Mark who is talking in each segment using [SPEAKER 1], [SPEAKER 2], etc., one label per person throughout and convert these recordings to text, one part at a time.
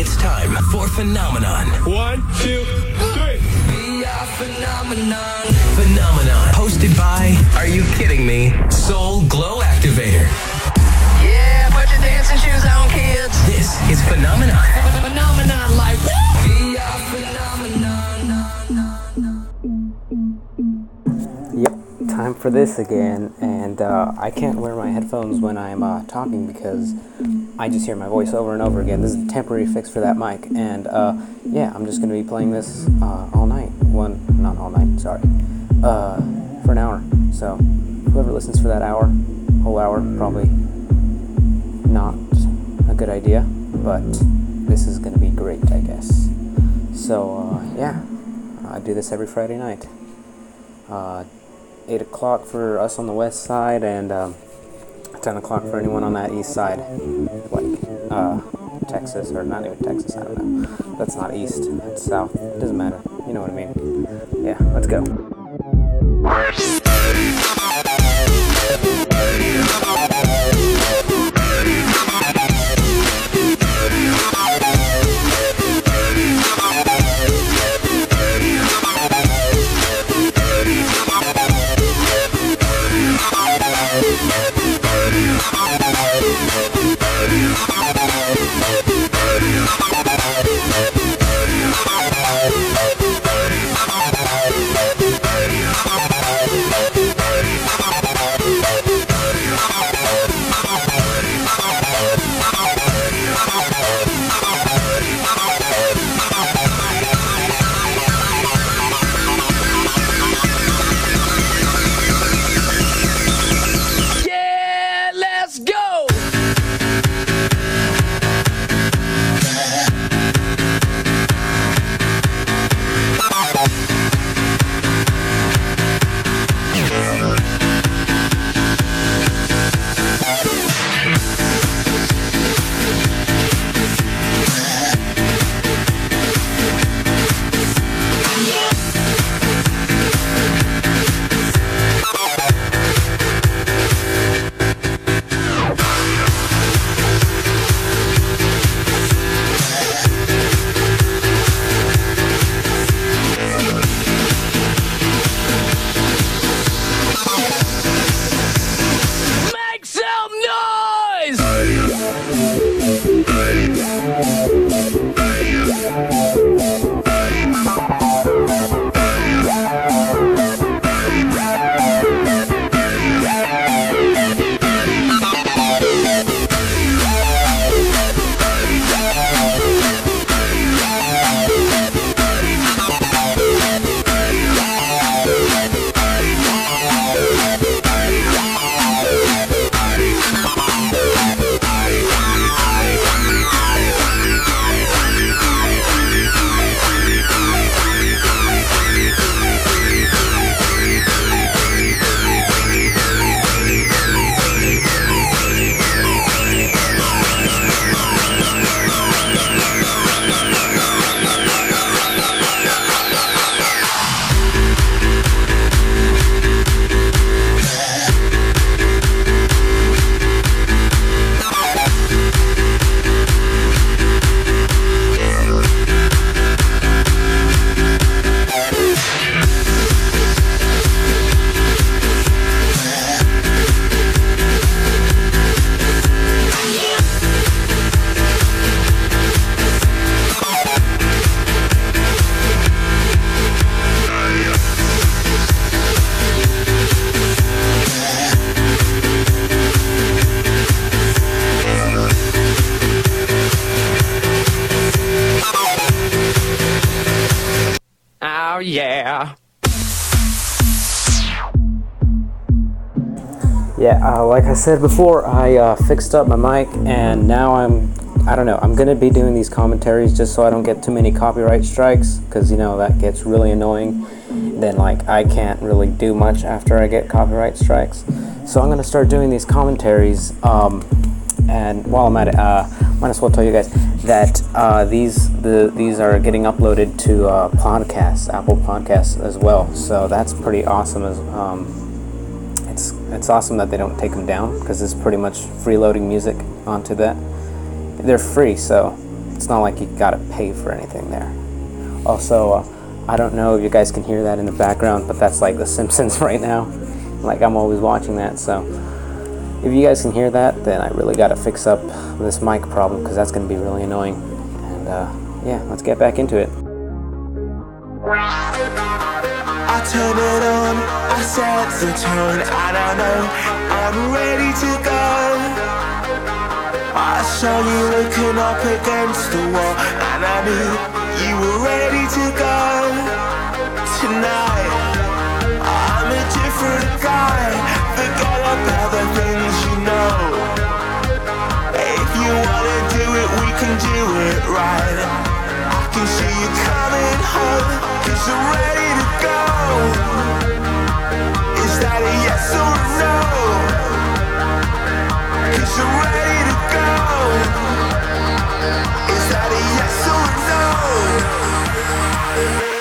[SPEAKER 1] It's time for Phenomenon.
[SPEAKER 2] One, two, three.
[SPEAKER 1] We are Phenomenon. Phenomenon. Hosted by, are you kidding me? Soul Glow Activator.
[SPEAKER 3] Yeah, put your dancing shoes on, kids.
[SPEAKER 1] This is Phenomenon.
[SPEAKER 3] Phenomenon like
[SPEAKER 1] We are Phenomenon.
[SPEAKER 4] Yep, time for this again, and uh, I can't wear my headphones when I'm uh, talking because I just hear my voice over and over again. This is a temporary fix for that mic, and uh, yeah, I'm just gonna be playing this uh, all night. One, not all night, sorry, uh, for an hour. So whoever listens for that hour, whole hour, probably not a good idea, but this is gonna be great, I guess. So uh, yeah, I do this every Friday night. Uh, 8 o'clock for us on the west side and um, 10 o'clock for anyone on that east side. Like uh, texas or not even texas i don't know. That's not east that's south it doesn't matter you know what i mean? Yeah let's go like I said before, I uh, fixed up my mic, and now I'm, I don't know, I'm gonna be doing these commentaries just so I don't get too many copyright strikes, because you know that gets really annoying. Then like I can't really do much after I get copyright strikes, so I'm gonna start doing these commentaries. Um, and while I'm at it, uh, might as well tell you guys that uh, these the these are getting uploaded to uh, podcasts, Apple Podcasts as well. So that's pretty awesome. As um, it's awesome that they don't take them down because it's pretty much freeloading music onto that. They're free, so it's not like you gotta pay for anything there. Also, uh, I don't know if you guys can hear that in the background, but that's like The Simpsons right now. Like I'm always watching that, so if you guys can hear that, then I really gotta fix up this mic problem because that's gonna be really annoying. And uh, yeah, let's get back into it.
[SPEAKER 5] Turn it on, I set the tone, I don't know I'm ready to go. I saw you looking up against the wall, and I knew you were ready to go. Tonight, I'm a different guy. Forget about the things you know. If you wanna do it, we can do it right. I can see you coming home, Is that a yes or a no?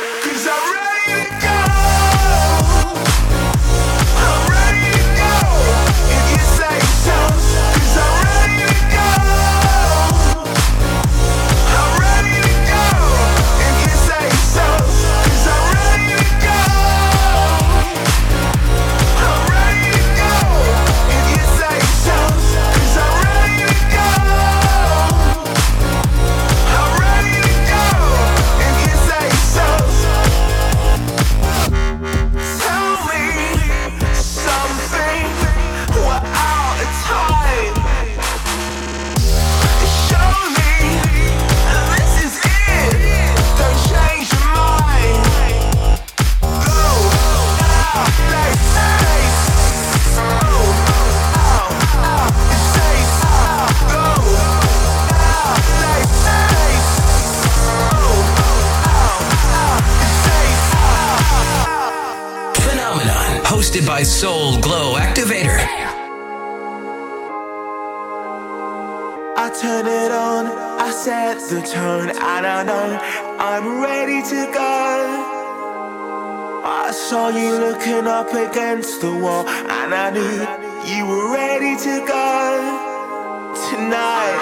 [SPEAKER 5] Up against the wall, and I knew you were ready to go. Tonight,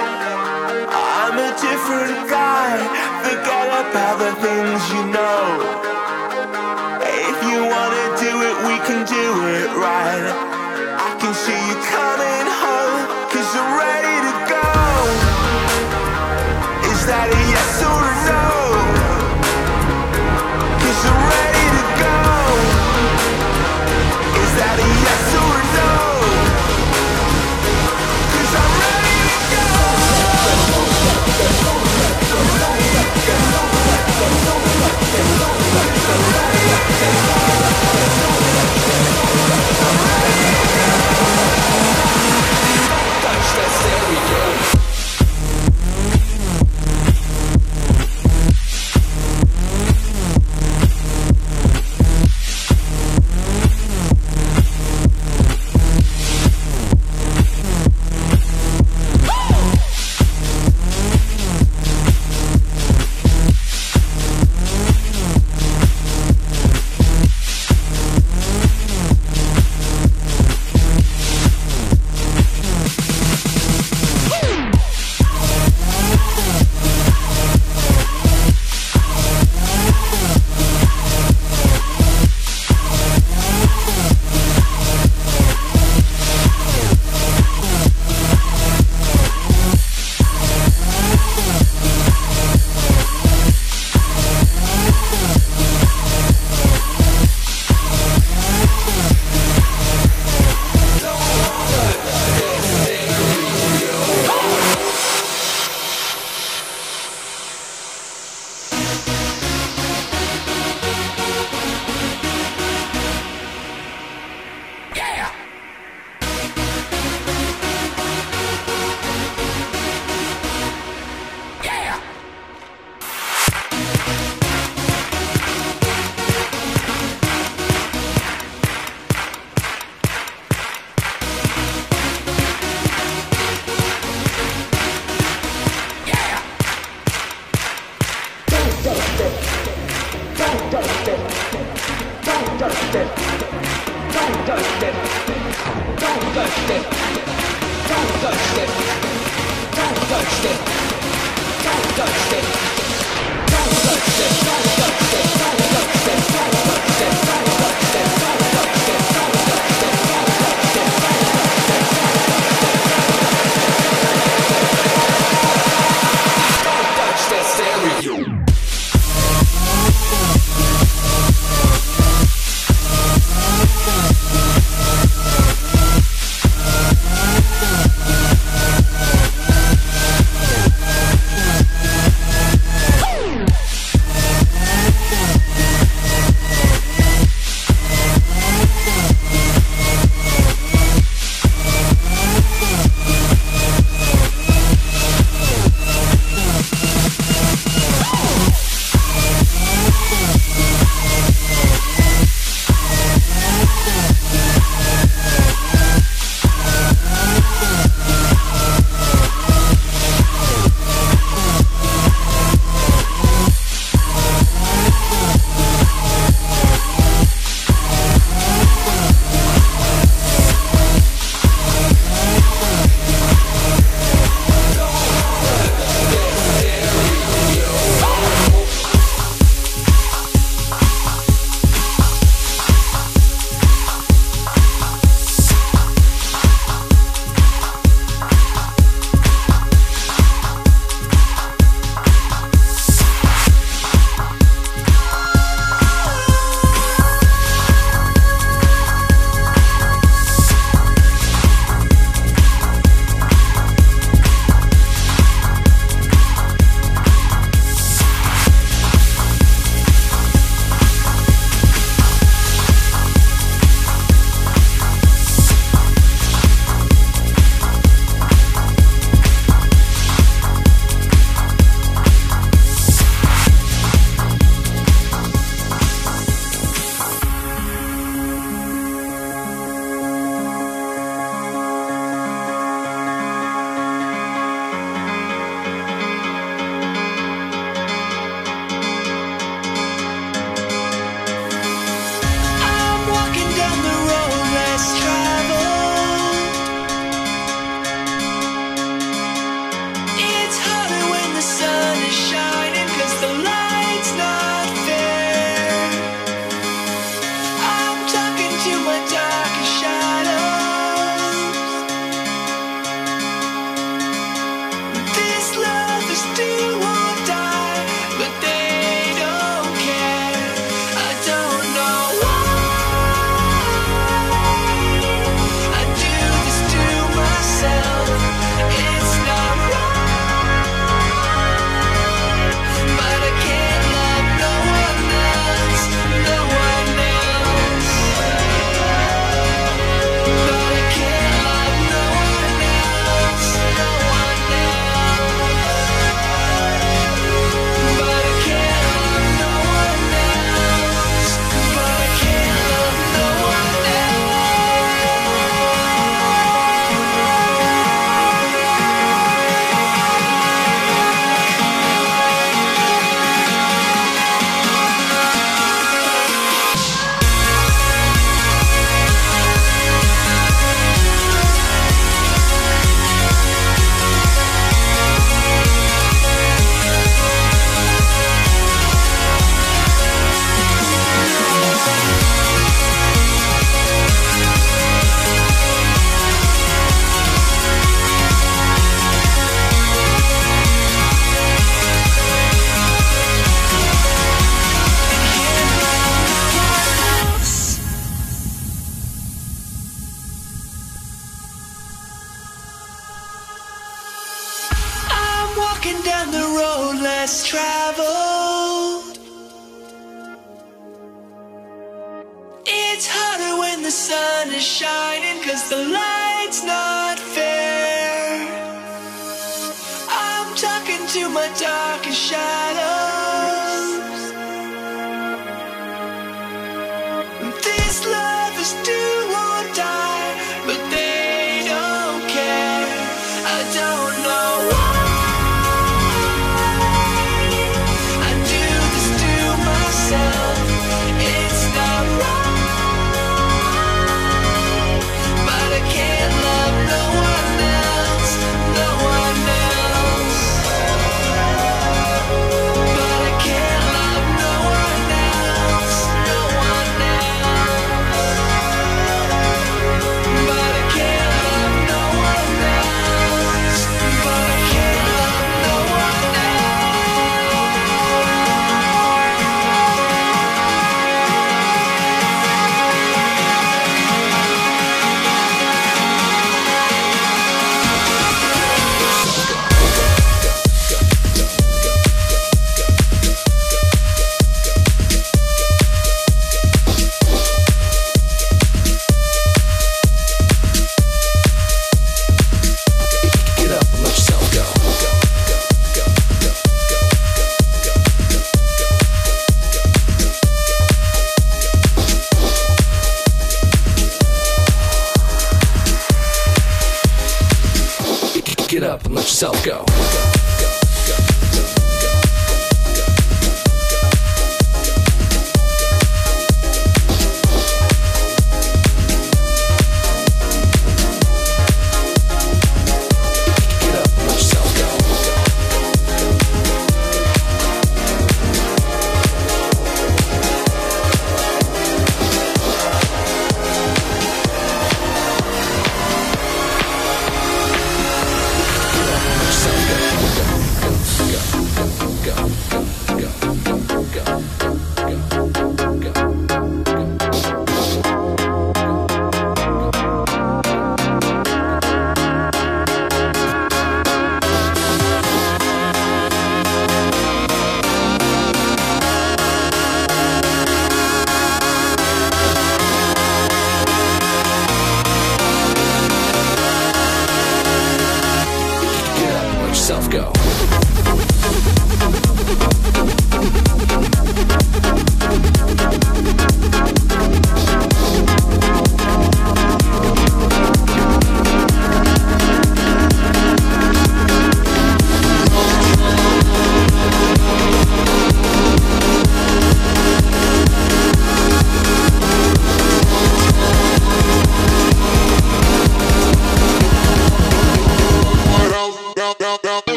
[SPEAKER 5] I'm a different guy. Forget about the things you know. If you wanna do it, we can do it right. I can see you coming home, cause you're ready to go. Is that less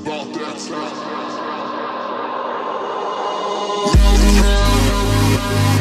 [SPEAKER 2] about that time.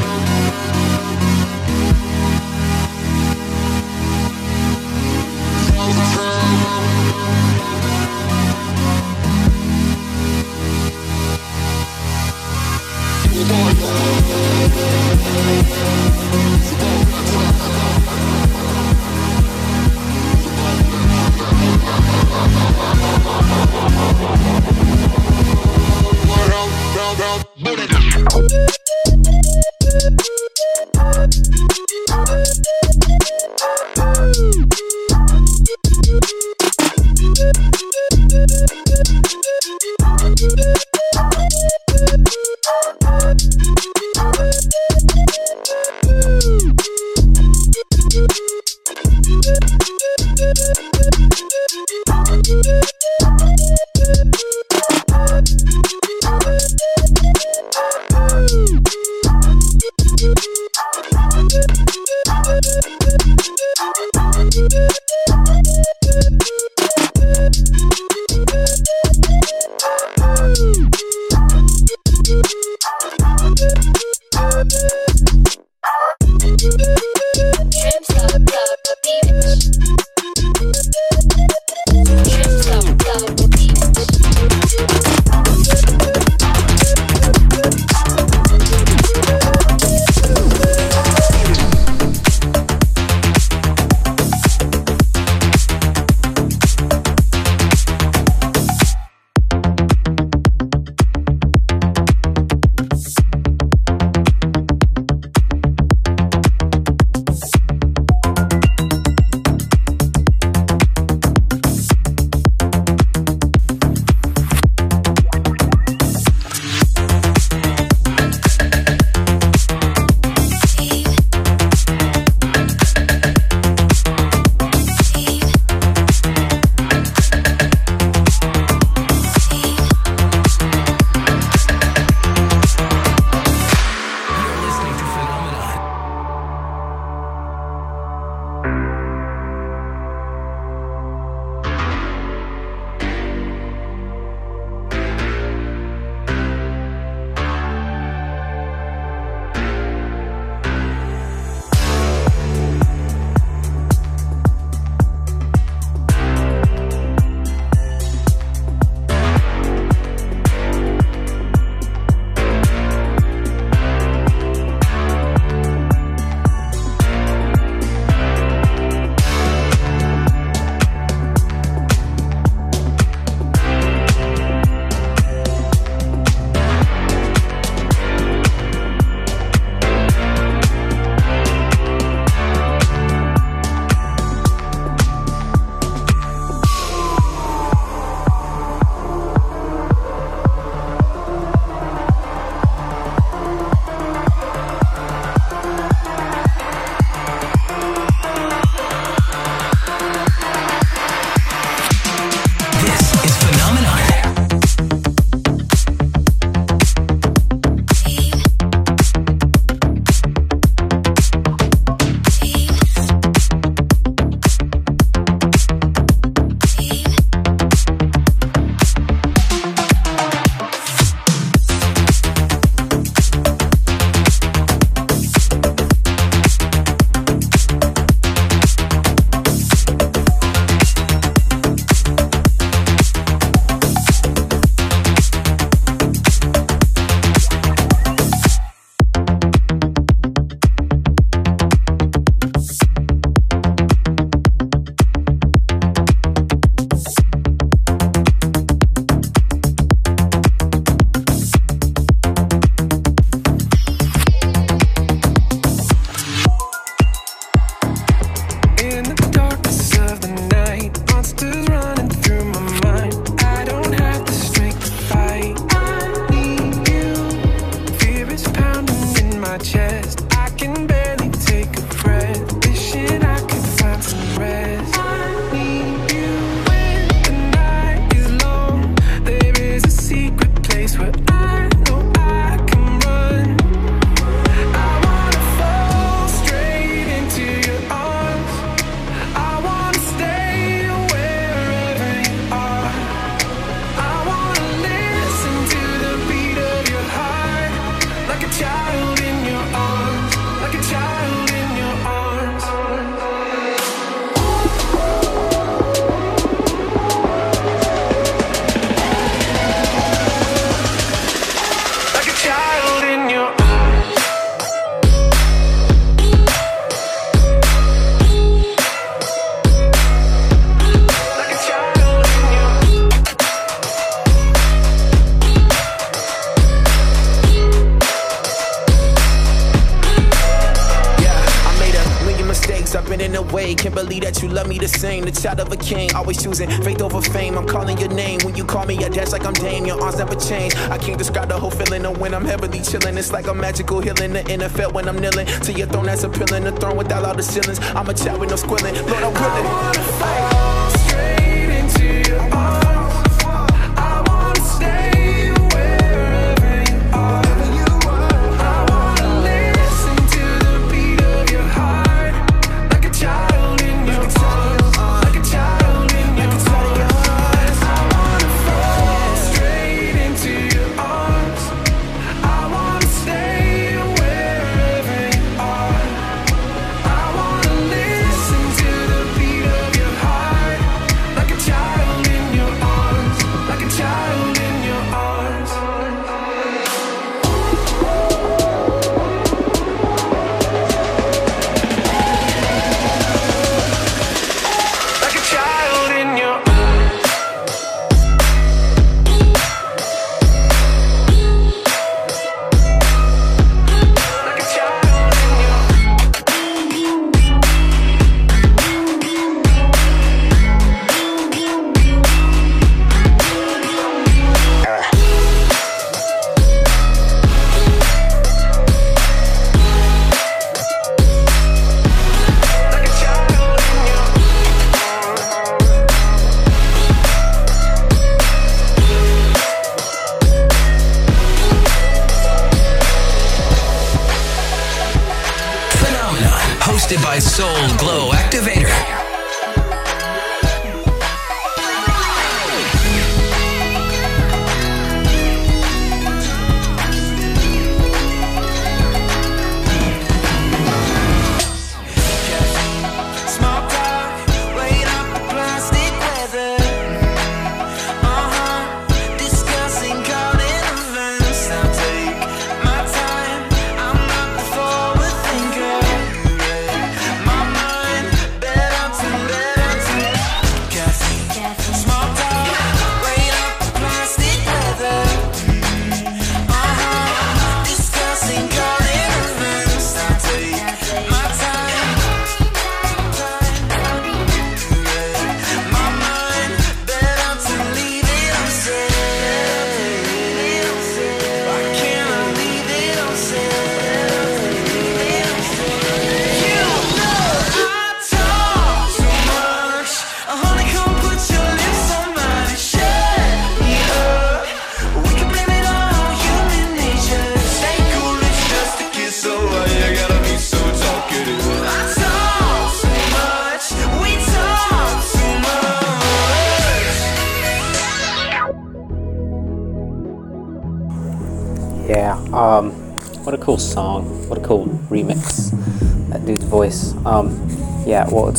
[SPEAKER 5] Can't believe that you love me the same. The child of a king, always choosing faith over fame. I'm calling your name. When you call me, I dash like I'm Dame. Your arms never change. I can't describe the whole feeling of when I'm heavily chilling. It's like a magical healing. The NFL when I'm kneeling. To your throne that's appealing. The throne without all the ceilings. I'm a child with no squilling. Lord, I'm willing. I wanna fall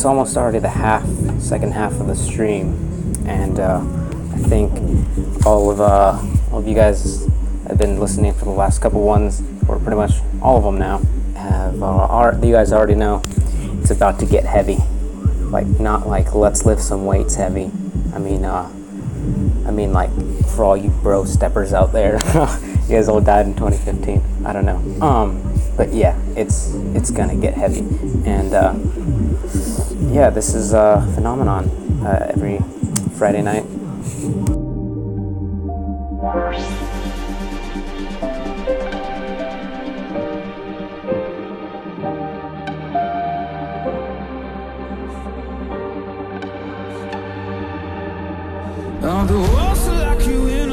[SPEAKER 6] it's
[SPEAKER 4] almost already the half, second half of the stream, and uh, I think all of uh, all of you guys have been listening for the last couple ones, or pretty much all of them now. Have uh, are, you guys already know it's about to get heavy, like not like let's lift some weights heavy. I mean, uh, I mean, like, for all you bro steppers out there, you guys all died in 2015. I don't know. Um, but yeah, it's it's gonna get heavy, and uh, yeah, this is a phenomenon uh, every Friday night.
[SPEAKER 6] The walls to lock you in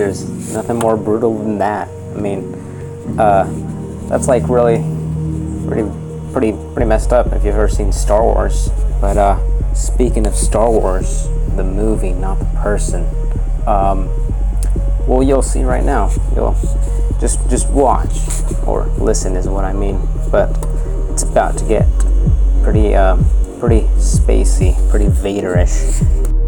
[SPEAKER 7] lasers. Nothing more brutal than that. I mean, uh, that's like really, pretty, pretty, pretty messed up if you've ever seen Star Wars. But uh, speaking of Star Wars, the movie, not the person. Um, well, you'll see right now. You'll just just watch or listen is what I mean. But it's about to get pretty, uh, pretty spacey, pretty Vaderish.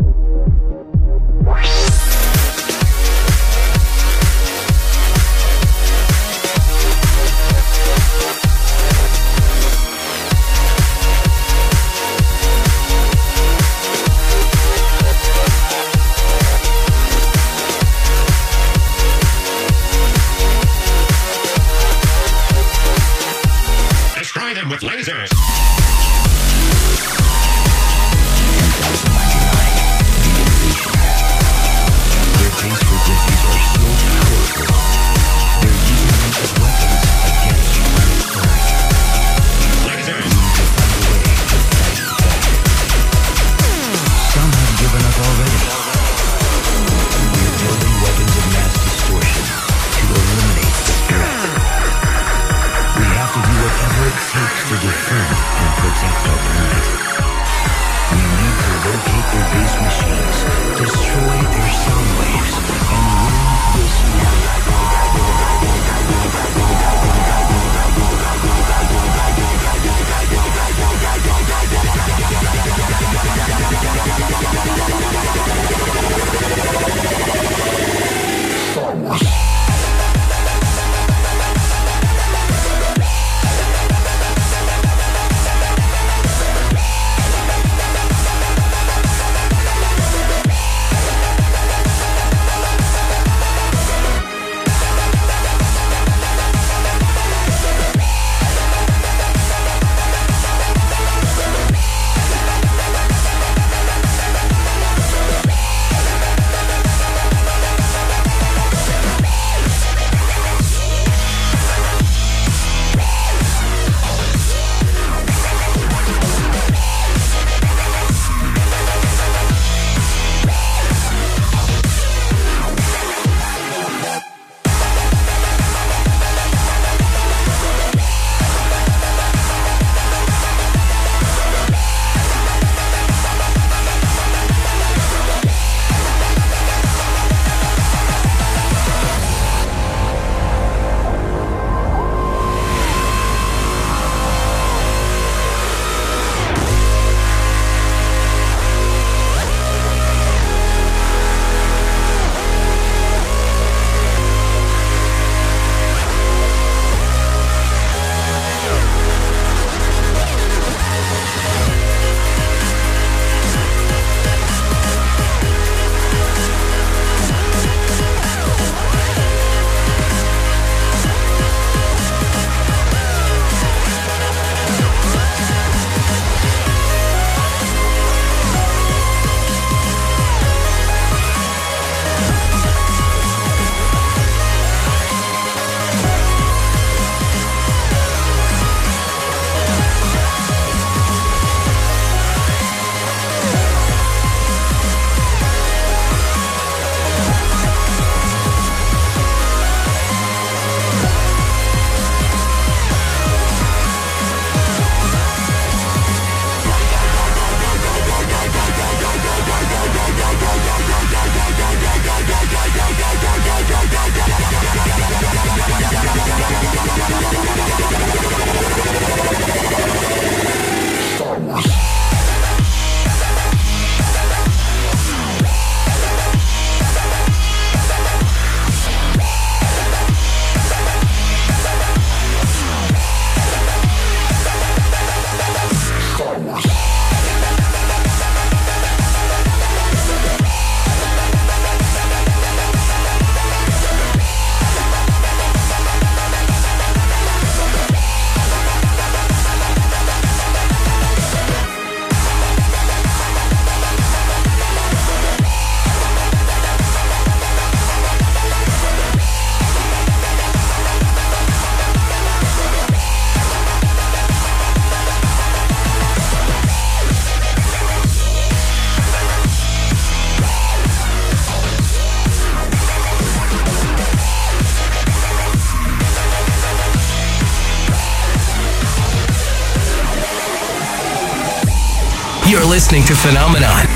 [SPEAKER 1] Listening to Phenomenon.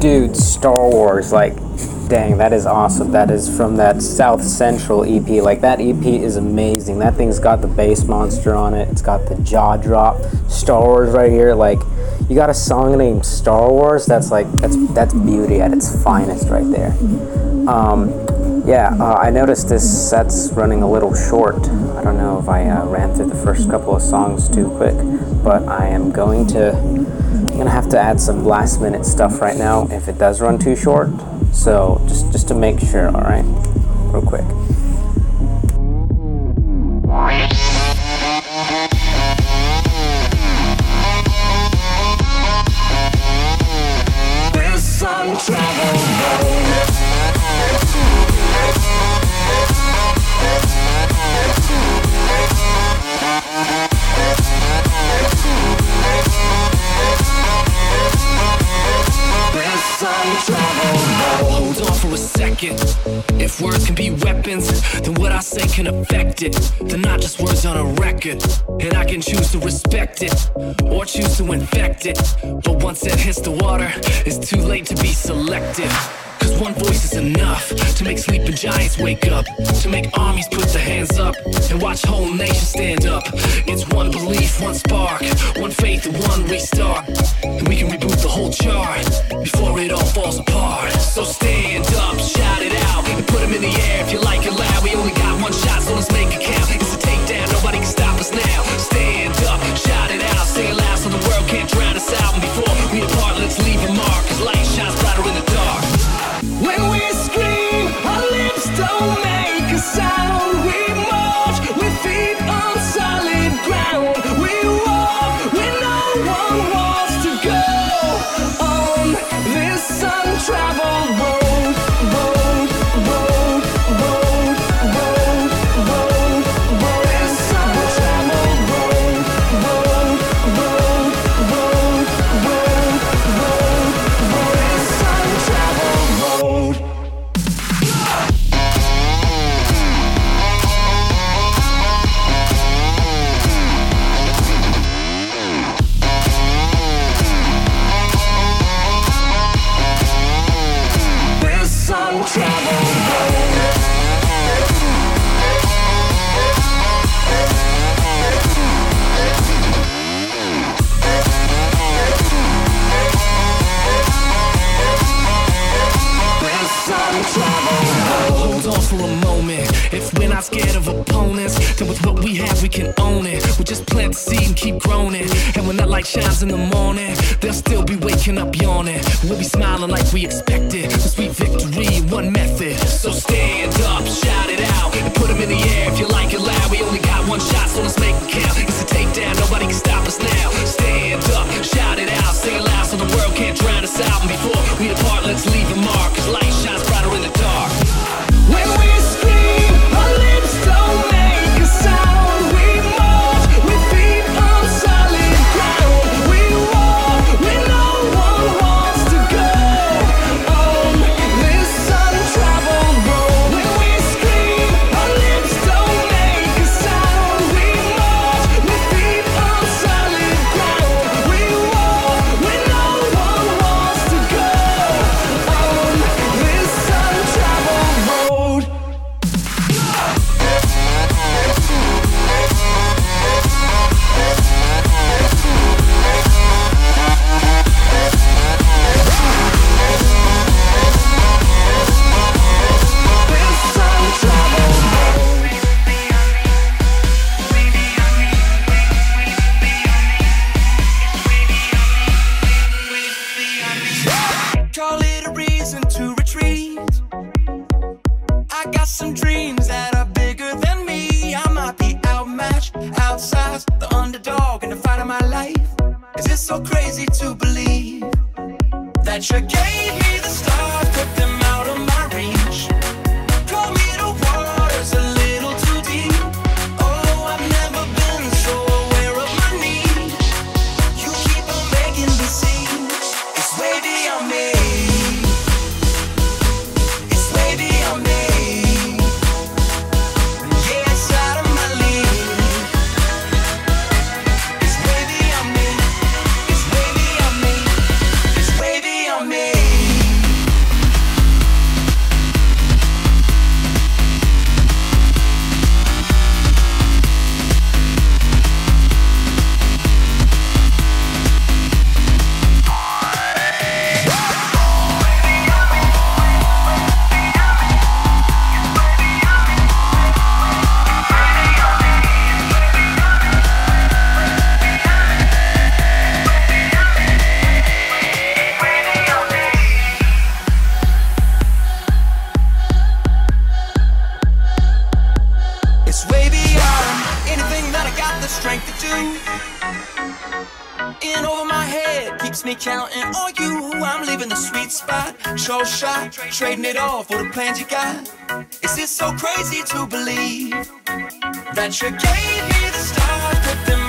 [SPEAKER 4] Dude, Star Wars, like, dang, that is awesome. That is from that South Central EP. Like, that EP is amazing. That thing's got the bass monster on it, it's got the jaw drop. Star Wars right here, like, you got a song named Star Wars, that's like, that's, that's beauty at its finest right there. Um, yeah, uh, I noticed this set's running a little short. I don't know if I uh, ran through the first couple of songs too quick, but I am going to. I'm gonna have to add some last minute stuff right now if it does run too short. So just just to make sure, all right, real quick.
[SPEAKER 6] Words can be weapons, then what I say can affect it. They're not just words on a record. And I can choose to respect it or choose to infect it. But once it hits the water, it's too late to be selective. Cause one voice is enough to make sleeping giants wake up, to make armies put their hands up and watch whole nations stand up. It's one belief, one spark, one faith, and one restart. And we can reboot the whole chart before it all falls apart. So stand up, shout it out, and put 'em in the air if you like it loud. We only got one control shot,
[SPEAKER 5] trading it all for the plans you got. Is it so crazy to believe that you gave me the stars, put them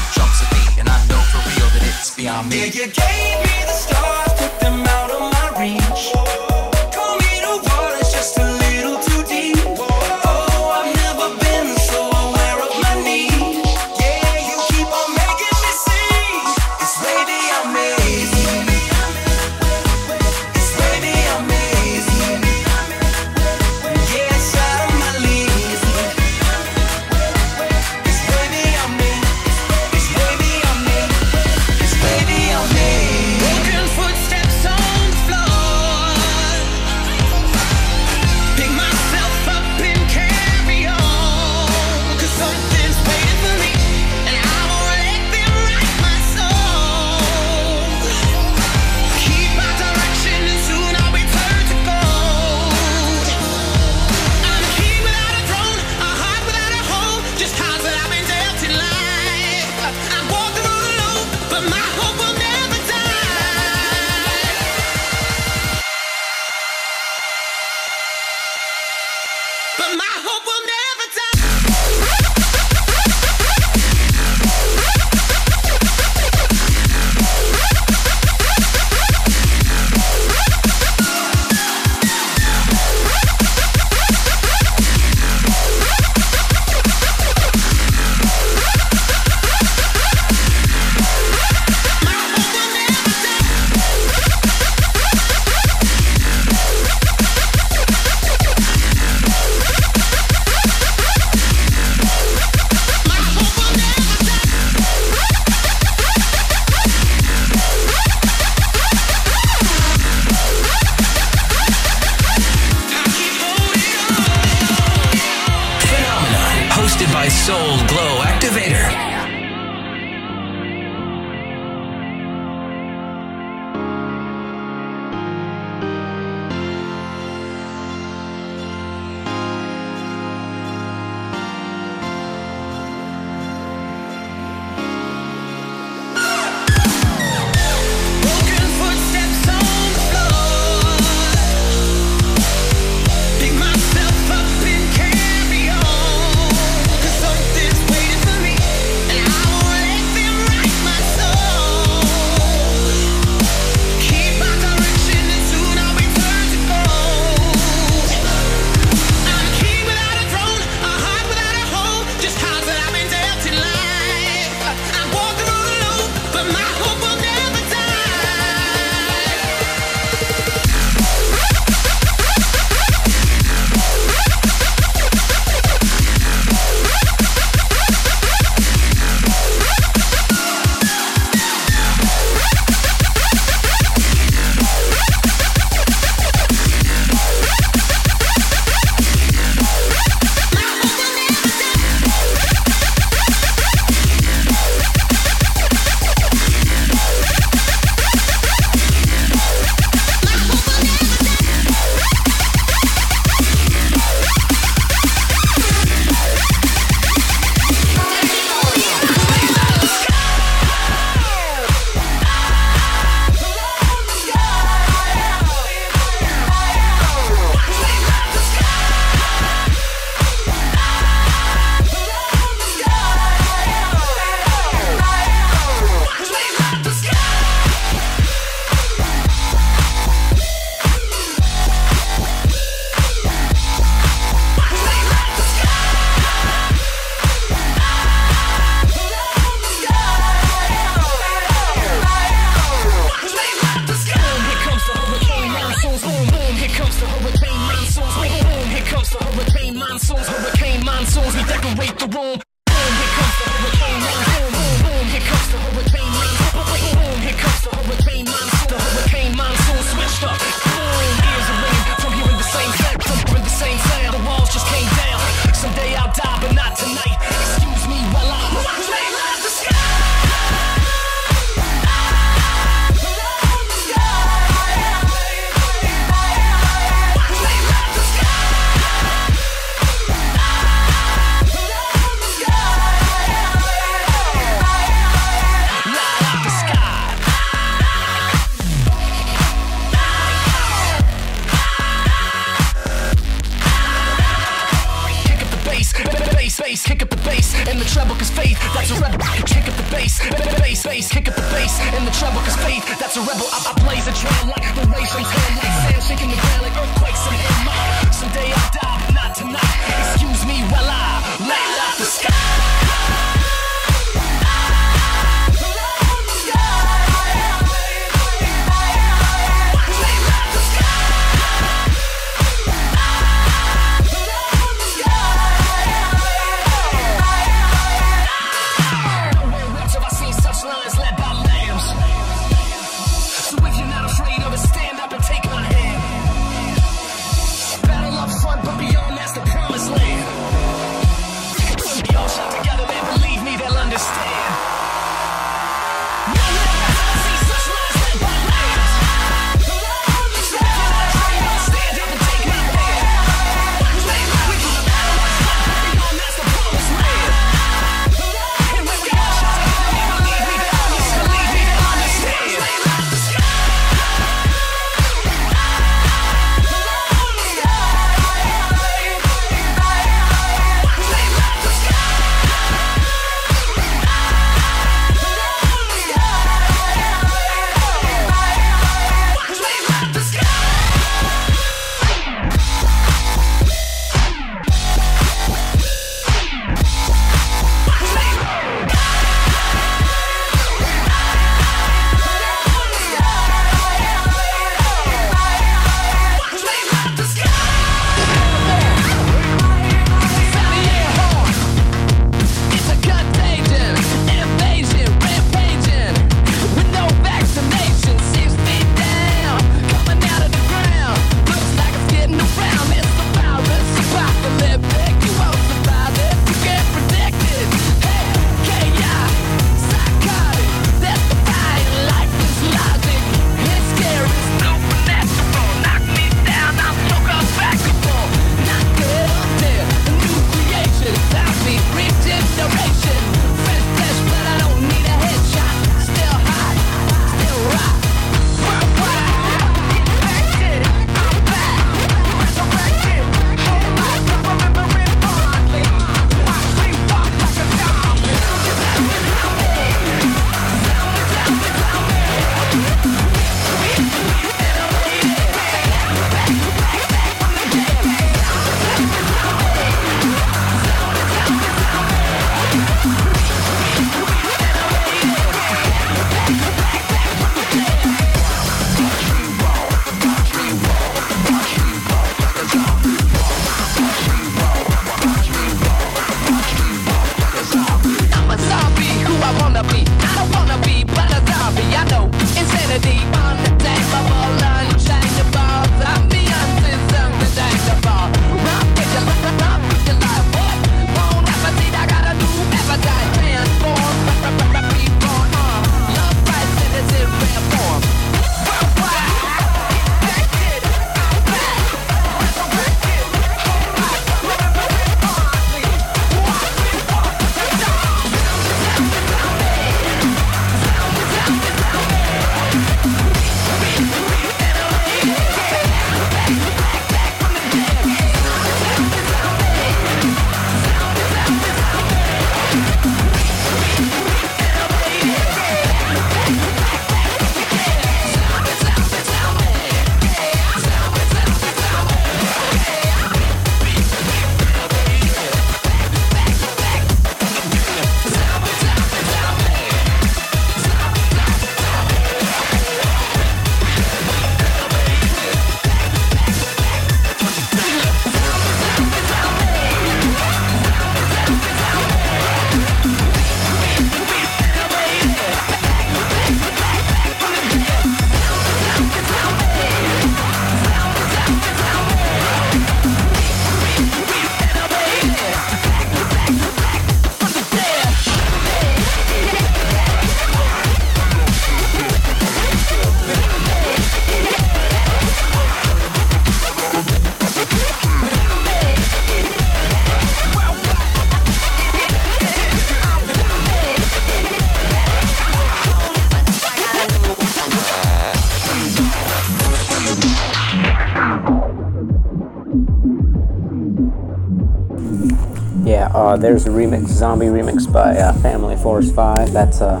[SPEAKER 6] uh,
[SPEAKER 4] there's a remix, zombie remix by uh, Family Force 5. That's uh,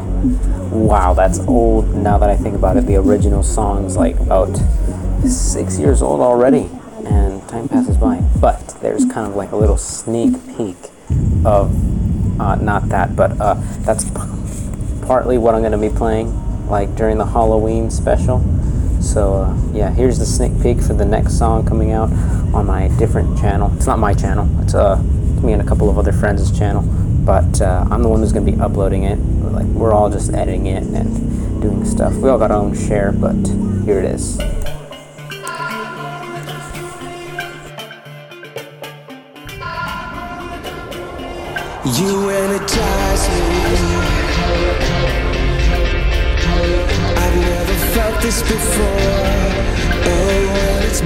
[SPEAKER 4] Wow, that's old now that I think about it. The original song's like about six years old already, and time passes by. But there's kind of like a little sneak peek of, uh, not that, but uh, that's p- partly what I'm going to be playing, like during the Halloween special. So uh, yeah, here's the sneak peek for the next song coming out on my different channel. It's not my channel. It's uh, me and a couple of other friends' channel, but uh, I'm the one who's going to be uploading it. Like we're all just editing it and doing stuff. We all got our own share, but here it is.
[SPEAKER 8] You energize me. I've never felt this before. Oh, it's